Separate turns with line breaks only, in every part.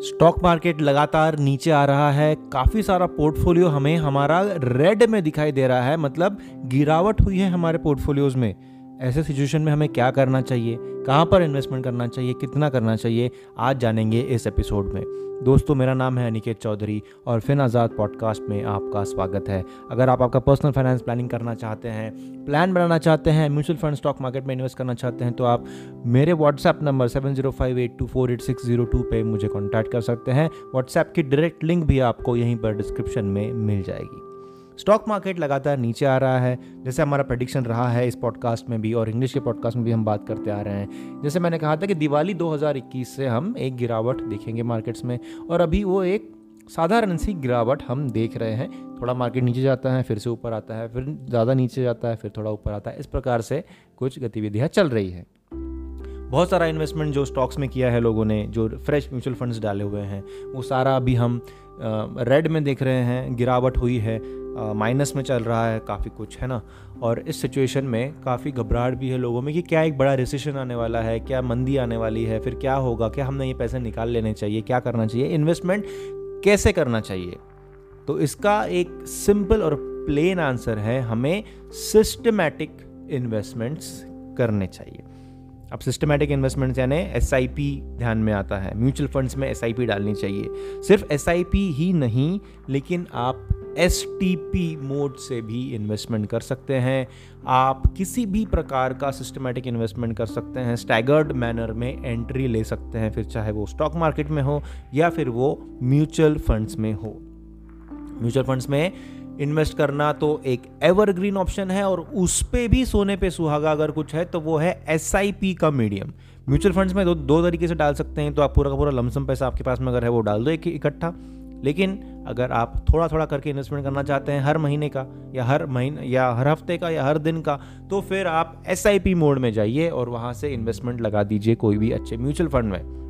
Stock market लगातार नीचे आ रहा है। काफ़ी सारा पोर्टफोलियो हमें हमारा रेड में दिखाई दे रहा है। मतलब गिरावट हुई है हमारे पोर्टफोलियोज में। ऐसे सिचुएशन में हमें क्या करना चाहिए? कहाँ पर इन्वेस्टमेंट करना चाहिए? कितना करना चाहिए? आज जानेंगे इस एपिसोड में। दोस्तों, मेरा नाम है अनिकेत चौधरी और फिन आज़ाद पॉडकास्ट में आपका स्वागत है। अगर आप आपका पर्सनल फाइनेंस प्लानिंग करना चाहते हैं प्लान बनाना चाहते हैं म्यूचुअल फंड स्टॉक मार्केट में इन्वेस्ट करना चाहते हैं तो आप मेरे WhatsApp number seven zero five eight two four eight six zero two पर मुझे कॉन्टैक्ट कर सकते हैं। व्हाट्सएप की डायरेक्ट लिंक भी आपको यहीं पर डिस्क्रिप्शन में मिल जाएगी। स्टॉक मार्केट लगातार नीचे आ रहा है। जैसे हमारा प्रडिक्शन रहा है इस पॉडकास्ट में भी और इंग्लिश के पॉडकास्ट में भी हम बात करते आ रहे हैं। जैसे मैंने कहा था कि दिवाली 2021 से हम एक गिरावट देखेंगे मार्केट्स में और अभी वो एक साधारण सी गिरावट हम देख रहे हैं। थोड़ा मार्केट नीचे जाता है, फिर से ऊपर आता है, फिर ज़्यादा नीचे जाता है, फिर थोड़ा ऊपर आता है। इस प्रकार से कुछ गतिविधियाँ चल रही है। बहुत सारा इन्वेस्टमेंट जो स्टॉक्स में किया है लोगों ने, जो फ्रेश म्यूचुअल फंड्स डाले हुए हैं, वो सारा अभी हम रेड में देख रहे हैं, गिरावट हुई है माइनस में चल रहा है काफ़ी कुछ, है ना? और इस सिचुएशन में काफ़ी घबराहट भी है लोगों में कि क्या एक बड़ा रिसेशन आने वाला है, क्या मंदी आने वाली है, फिर क्या होगा, क्या हमने ये पैसे निकाल लेने चाहिए, क्या करना चाहिए इन्वेस्टमेंट कैसे करना चाहिए? तो इसका एक सिंपल और प्लेन आंसर है, हमें सिस्टमैटिक इन्वेस्टमेंट्स करने चाहिए। अब सिस्टमेटिक इन्वेस्टमेंट्स यानी एसआईपी ध्यान में आता है। म्यूचुअल फंड्स में एसआईपी डालनी चाहिए। सिर्फ़ एसआईपी ही नहीं, लेकिन आप एसटीपी मोड से भी इन्वेस्टमेंट कर सकते हैं। आप किसी भी प्रकार का सिस्टमेटिक इन्वेस्टमेंट कर सकते हैं। स्टैगर्ड मैनर में एंट्री ले सकते हैं, फिर चाहे वो स्टॉक मार्केट में हो या फिर वो म्यूचुअल फंड्स में हो। म्यूचुअल फंड्स में इन्वेस्ट करना तो एक एवरग्रीन ऑप्शन है और उस पर भी सोने पे सुहागा अगर कुछ है तो वो है एसआईपी का मीडियम म्यूचुअल फंड्स में दो दो तरीके से डाल सकते हैं तो आप पूरा का पूरा लमसम पैसा आपके पास में अगर है, वो डाल दो एक इकट्ठा. लेकिन अगर आप थोड़ा थोड़ा करके इन्वेस्टमेंट करना चाहते हैं, हर महीने का, या हर महीने, या हर हफ़्ते का, या हर दिन का तो फिर आप एसआईपी मोड में जाइए और वहाँ से इन्वेस्टमेंट लगा दीजिए कोई भी अच्छे म्यूचुअल फंड में.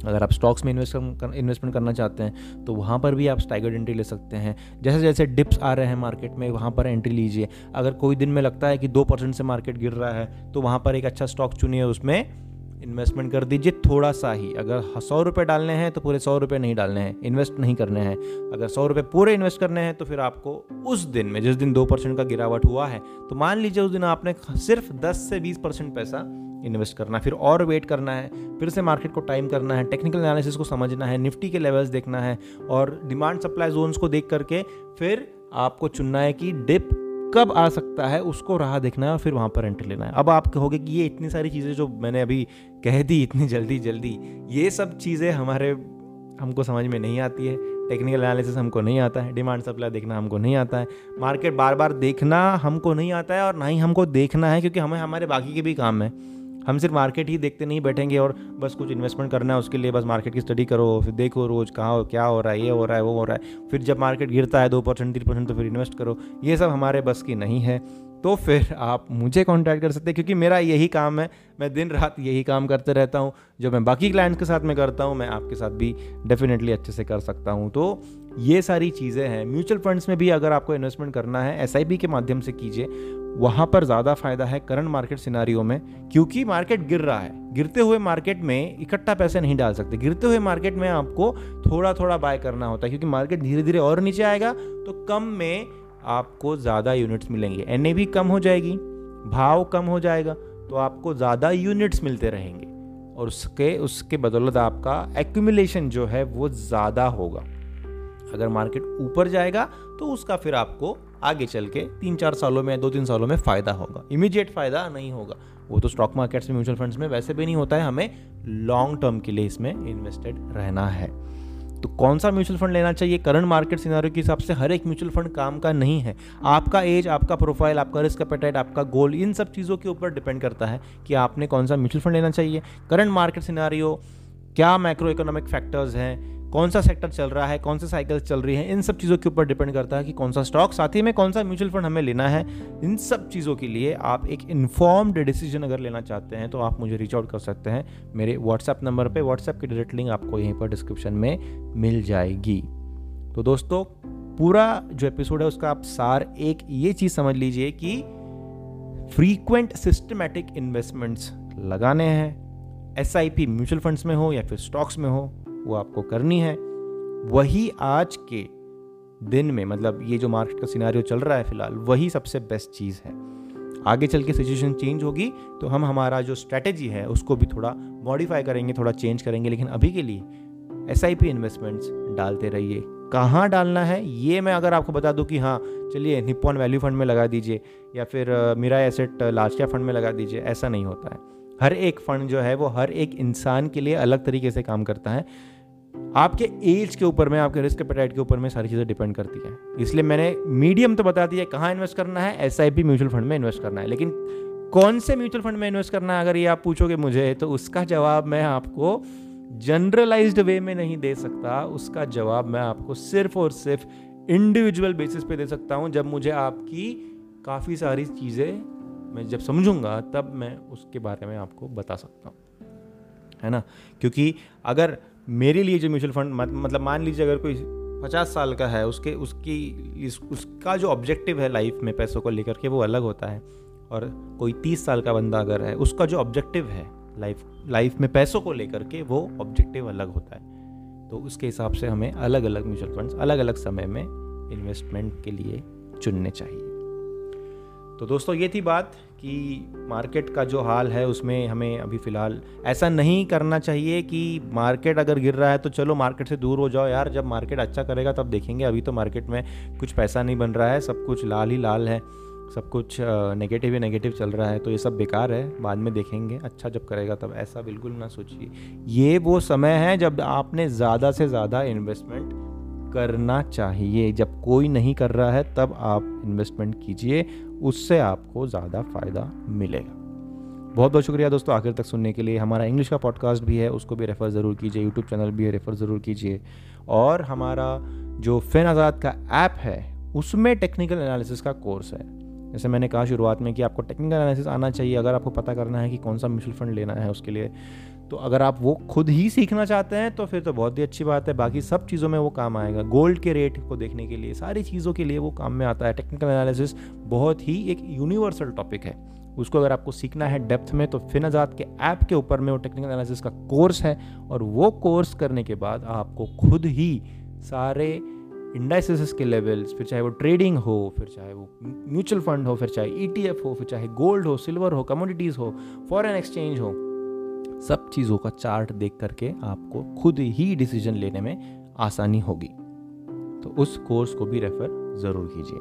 अगर आप स्टॉक्स में इन्वेस्ट इन्वेस्टमेंट करना चाहते हैं तो वहाँ पर भी आप स्टाइगर्ड एंट्री ले सकते हैं। जैसे जैसे डिप्स आ रहे हैं मार्केट में, वहाँ पर एंट्री लीजिए। अगर कोई दिन में लगता है कि दो परसेंट से मार्केट गिर रहा है तो वहाँ पर एक अच्छा स्टॉक चुनिए, उसमें इन्वेस्टमेंट कर दीजिए थोड़ा सा ही। अगर सौ रुपये डालने हैं तो पूरे सौ रुपये नहीं डालने हैं। इन्वेस्ट नहीं करने हैं। अगर सौ रुपये पूरे इन्वेस्ट करने हैं तो फिर आपको उस दिन में, जिस दिन दो परसेंट का गिरावट हुआ है तो मान लीजिए उस दिन आपने सिर्फ़ दस से बीस परसेंट पैसा इन्वेस्ट करना फिर और वेट करना है, फिर से मार्केट को टाइम करना है टेक्निकल एनालिसिस को समझना है निफ्टी के लेवल्स देखना है और डिमांड सप्लाई जोन्स को देख करके फिर आपको चुनना है कि डिप कब आ सकता है, उसको राह देखना है और फिर वहाँ पर एंट्री लेना है। अब आप कहोगे कि ये इतनी सारी चीज़ें जो मैंने अभी कह दी, इतनी जल्दी जल्दी, ये सब चीज़ें हमारे, हमको समझ में नहीं आती है। टेक्निकल एनालिसिस हमको नहीं आता है डिमांड सप्लाई देखना हमको नहीं आता है। मार्केट बार बार देखना हमको नहीं आता है और ना ही हमको देखना है क्योंकि हमें, हमारे बाकी के भी काम है। हम सिर्फ़ मार्केट ही देखते नहीं बैठेंगे और बस कुछ इन्वेस्टमेंट करना है, उसके लिए बस मार्केट की स्टडी करो, फिर देखो रोज़ कहाँ हो, क्या हो रहा है, ये हो रहा है, वो हो रहा है। फिर जब मार्केट गिरता है दो परसेंट तीन परसेंट तो फिर इन्वेस्ट करो। ये सब हमारे बस की नहीं है। तो फिर आप मुझे कांटेक्ट कर सकते हैं, क्योंकि मेरा यही काम है। मैं दिन रात यही काम करते रहता हूँ। जो मैं बाकी क्लाइंट्स के साथ में करता हूँ, मैं आपके साथ भी डेफिनेटली अच्छे से कर सकता हूँ। तो ये सारी चीज़ें हैं। म्यूचुअल फंड्स में भी अगर आपको इन्वेस्टमेंट करना है एस के माध्यम से कीजिए। वहाँ पर ज़्यादा फ़ायदा है करंट मार्केट सिनारियों में, क्योंकि मार्केट गिर रहा है। गिरते हुए मार्केट में इकट्ठा पैसे नहीं डाल सकते। गिरते हुए मार्केट में आपको थोड़ा थोड़ा बाय करना होता है, क्योंकि मार्केट धीरे धीरे और नीचे आएगा तो कम में आपको ज़्यादा यूनिट्स मिलेंगे। एन कम हो जाएगी, भाव कम हो जाएगा तो आपको ज़्यादा यूनिट्स मिलते रहेंगे। और उसके उसके बदौलत आपका एक्यूमुलेशन जो है वो ज़्यादा होगा। अगर मार्केट ऊपर जाएगा तो उसका फिर आपको आगे चल के तीन चार सालों में दो तीन सालों में फ़ायदा होगा। इमीडिएट फ़ायदा नहीं होगा। वो तो स्टॉक मार्केट्स में म्यूचुअल फंड्स में वैसे भी नहीं होता है। हमें लॉन्ग टर्म के लिए इसमें इन्वेस्टेड रहना है। तो कौन सा म्यूचुअल फंड लेना चाहिए? करंट मार्केट सिनारियों के हिसाब से हर एक म्यूचुअल फंड काम का नहीं है। आपका एज, आपका प्रोफ़ाइल, आपका रिस्क अपेटाइट आपका गोल, इन सब चीज़ों के ऊपर डिपेंड करता है कि आपने कौन सा म्यूचुअल फंड लेना चाहिए। करंट मार्केट सिनारियो, क्या माइक्रो इकोनॉमिक फैक्टर्स हैं? कौन सा सेक्टर चल रहा है, कौन सी साइकिल चल रही है, इन सब चीज़ों के ऊपर डिपेंड करता है कि कौन सा स्टॉक साथ ही में कौन सा म्यूचुअल फंड हमें लेना है। इन सब चीज़ों के लिए आप एक इन्फॉर्म्ड डिसीज़न अगर लेना चाहते हैं तो आप मुझे रीच आउट कर सकते हैं। मेरे व्हाट्सएप नंबर पर व्हाट्सएप की डायरेक्ट लिंक आपको यहीं पर डिस्क्रिप्शन में मिल जाएगी। तो दोस्तों, पूरा जो एपिसोड है उसका आप सार एक ये चीज़ समझ लीजिए कि फ्रीक्वेंट सिस्टमैटिक इन्वेस्टमेंट्स लगाने हैं। एसआईपी म्यूचुअल फंड्स में हो या फिर स्टॉक्स में हो वो आपको करनी है। वही आज के दिन में मतलब ये जो मार्केट का सिनारियो चल रहा है फ़िलहाल, वही सबसे बेस्ट चीज़ है। आगे चल के सिचुएशन चेंज होगी तो हम हमारा जो स्ट्रैटेजी है, उसको भी थोड़ा मॉडिफाई करेंगे, थोड़ा चेंज करेंगे, लेकिन अभी के लिए एस आई पी इन्वेस्टमेंट्स डालते रहिए। कहाँ डालना है, ये मैं अगर आपको बता दूँ कि हाँ चलिए निपॉन वैल्यू फंड में लगा दीजिए, या फिर मेरा एसेट लार्ज कैप फंड में लगा दीजिए, ऐसा नहीं होता है। हर एक फंड जो है वो हर एक इंसान के लिए अलग तरीके से काम करता है। आपके एज के ऊपर में, आपके रिस्क एपेटाइट के ऊपर में सारी चीज़ें डिपेंड करती हैं। इसलिए मैंने मीडियम तो बता दिया, कहाँ इन्वेस्ट करना है? एसआईपी म्यूचुअल फंड में इन्वेस्ट करना है। लेकिन कौन से म्यूचुअल फंड में इन्वेस्ट करना है? अगर ये आप पूछोगे मुझे तो उसका जवाब मैं आपको जनरलाइज्ड वे में नहीं दे सकता। उसका जवाब मैं आपको सिर्फ़ और सिर्फ़ इंडिविजुअल बेसिस पे दे सकता हूँ, जब मुझे आपकी काफ़ी सारी चीज़ें मैं जब समझूँगा, तब मैं उसके बारे में आपको बता सकता हूँ। है ना? क्योंकि अगर मेरे लिए जो म्यूचुअल फंड मतलब मान लीजिए अगर कोई पचास साल का है, उसके, उसकी उसका जो ऑब्जेक्टिव है लाइफ में पैसों को लेकर के वो अलग होता है। और कोई तीस साल का बंदा अगर है, उसका जो ऑब्जेक्टिव है लाइफ लाइफ में पैसों को लेकर के वो ऑब्जेक्टिव अलग होता है। तो उसके हिसाब से हमें अलग अलग म्यूचुअल फंड्स अलग अलग समय में इन्वेस्टमेंट के लिए चुनने चाहिए। तो दोस्तों, ये थी बात कि मार्केट का जो हाल है, उसमें हमें अभी फ़िलहाल ऐसा नहीं करना चाहिए कि मार्केट अगर गिर रहा है तो चलो मार्केट से दूर हो जाओ यार। जब मार्केट अच्छा करेगा तब देखेंगे। अभी तो मार्केट में कुछ पैसा नहीं बन रहा है, सब कुछ लाल ही लाल है, सब कुछ नेगेटिव ही नेगेटिव चल रहा है तो ये सब बेकार है। बाद में देखेंगे अच्छा जब करेगा तब। ऐसा बिल्कुल ना सोचिए। ये वो समय है जब आपने ज़्यादा से ज़्यादा इन्वेस्टमेंट करना चाहिए। जब कोई नहीं कर रहा है, तब आप इन्वेस्टमेंट कीजिए। उससे आपको ज़्यादा फ़ायदा मिलेगा। बहुत बहुत शुक्रिया दोस्तों आखिर तक सुनने के लिए। हमारा इंग्लिश का पॉडकास्ट भी है, उसको भी रेफ़र ज़रूर कीजिए यूट्यूब चैनल भी रेफ़र ज़रूर कीजिए। और हमारा जो फिन आज़ाद का ऐप है, उसमें टेक्निकल एनालिसिस का कोर्स है। जैसे मैंने कहा शुरुआत में कि आपको टेक्निकल एनालिसिस आना चाहिए, अगर आपको पता करना है कि कौन सा म्यूचुअल फंड लेना है उसके लिए तो अगर आप वो खुद ही सीखना चाहते हैं तो फिर तो बहुत ही अच्छी बात है। बाकी सब चीज़ों में वो काम आएगा। गोल्ड के रेट को देखने के लिए, सारी चीज़ों के लिए वो काम में आता है। टेक्निकल एनालिसिस बहुत ही एक यूनिवर्सल टॉपिक है। उसको अगर आपको सीखना है डेप्थ में तो फिनाजात के ऐप के ऊपर में वो टेक्निकल एनालिसिस का कोर्स है। और वो कोर्स करने के बाद आपको खुद ही सारे इंडाइसिस के लेवल्स फिर चाहे वो ट्रेडिंग हो, फिर चाहे वो म्यूचुअल फंड हो, फिर चाहे ई e हो, फिर चाहे गोल्ड हो सिल्वर हो कमोडिटीज़ हो फॉरेन एक्सचेंज हो सब चीज़ों का चार्ट देख करके आपको खुद ही डिसीज़न लेने में आसानी होगी। तो उस कोर्स को भी रेफ़र ज़रूर कीजिए।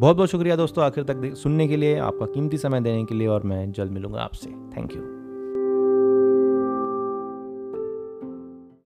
बहुत बहुत शुक्रिया दोस्तों आखिर तक सुनने के लिए, आपका कीमती समय देने के लिए और मैं जल्द मिलूँगा आपसे। Thank you.